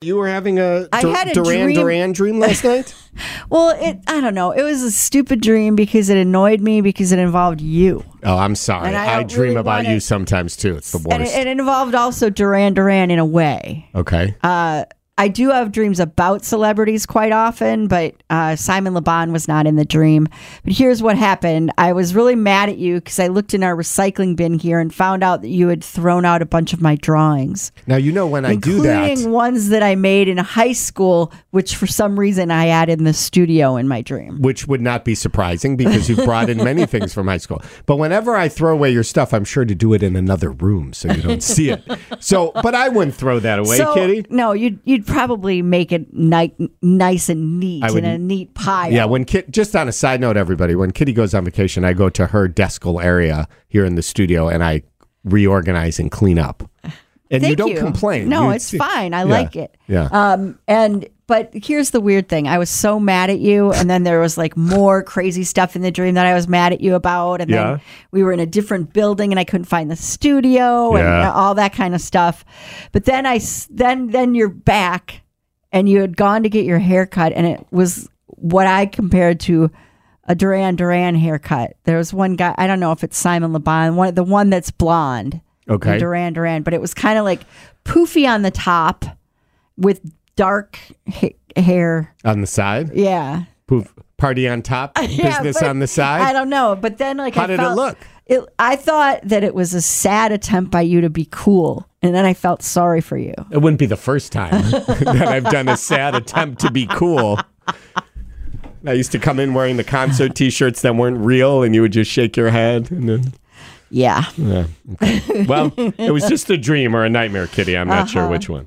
You were having a, I had a Duran dream- Duran dream last night? Well, it I don't know. It was a stupid dream because it annoyed me because it involved you. Oh, I'm sorry. And I, I dream really about wanna- you sometimes too. It's the And worst. it, and it involved also Duran Duran in a way. okay. Uh, I do have dreams about celebrities quite often, but uh, Simon LeBon was not in the dream. But here's what happened I was really mad at you because I looked in our recycling bin here and found out that you had thrown out a bunch of my drawings, now you know when I do that. including ones that I made in high school, which for some reason I had in the studio in my dream. Which would not be surprising because you've brought in many things from high school. But whenever I throw away your stuff, I'm sure to do it in another room so you don't see it. So, but I wouldn't throw that away, so, Kitty. No, you'd you'd probably make it ni- nice and neat in a neat pile. Yeah, when Kit, just on a side note, everybody, when Kitty goes on vacation, I go to her descal area here in the studio and I reorganize and clean up. And you don't complain. No, You- it's fine. I Yeah, like it. Yeah. Um, and but here's the weird thing: I was so mad at you, and then there was like more crazy stuff in the dream that I was mad at you about, and Yeah. then we were in a different building, and I couldn't find the studio, and Yeah. all that kind of stuff. But then I, then then you're back, and you had gone to get your hair cut, and it was what I compared to. A Duran Duran haircut. There was one guy. I don't know if it's Simon LeBon, one the one that's blonde. Okay. Duran Duran, but it was kind of like poofy on the top with dark ha- hair. on the side. Yeah. Poof. Party on top, Yeah, business on the side. I don't know, but then like How I did it look? It, I thought that it was a sad attempt by you to be cool, and then I felt sorry for you. It wouldn't be the first time that I've done a sad attempt to be cool. I used to come in wearing the concert T-shirts that weren't real, and you would just shake your head. And then, Yeah. yeah. okay. Well, it was just a dream or a nightmare, Kitty. I'm not Uh-huh. sure which one.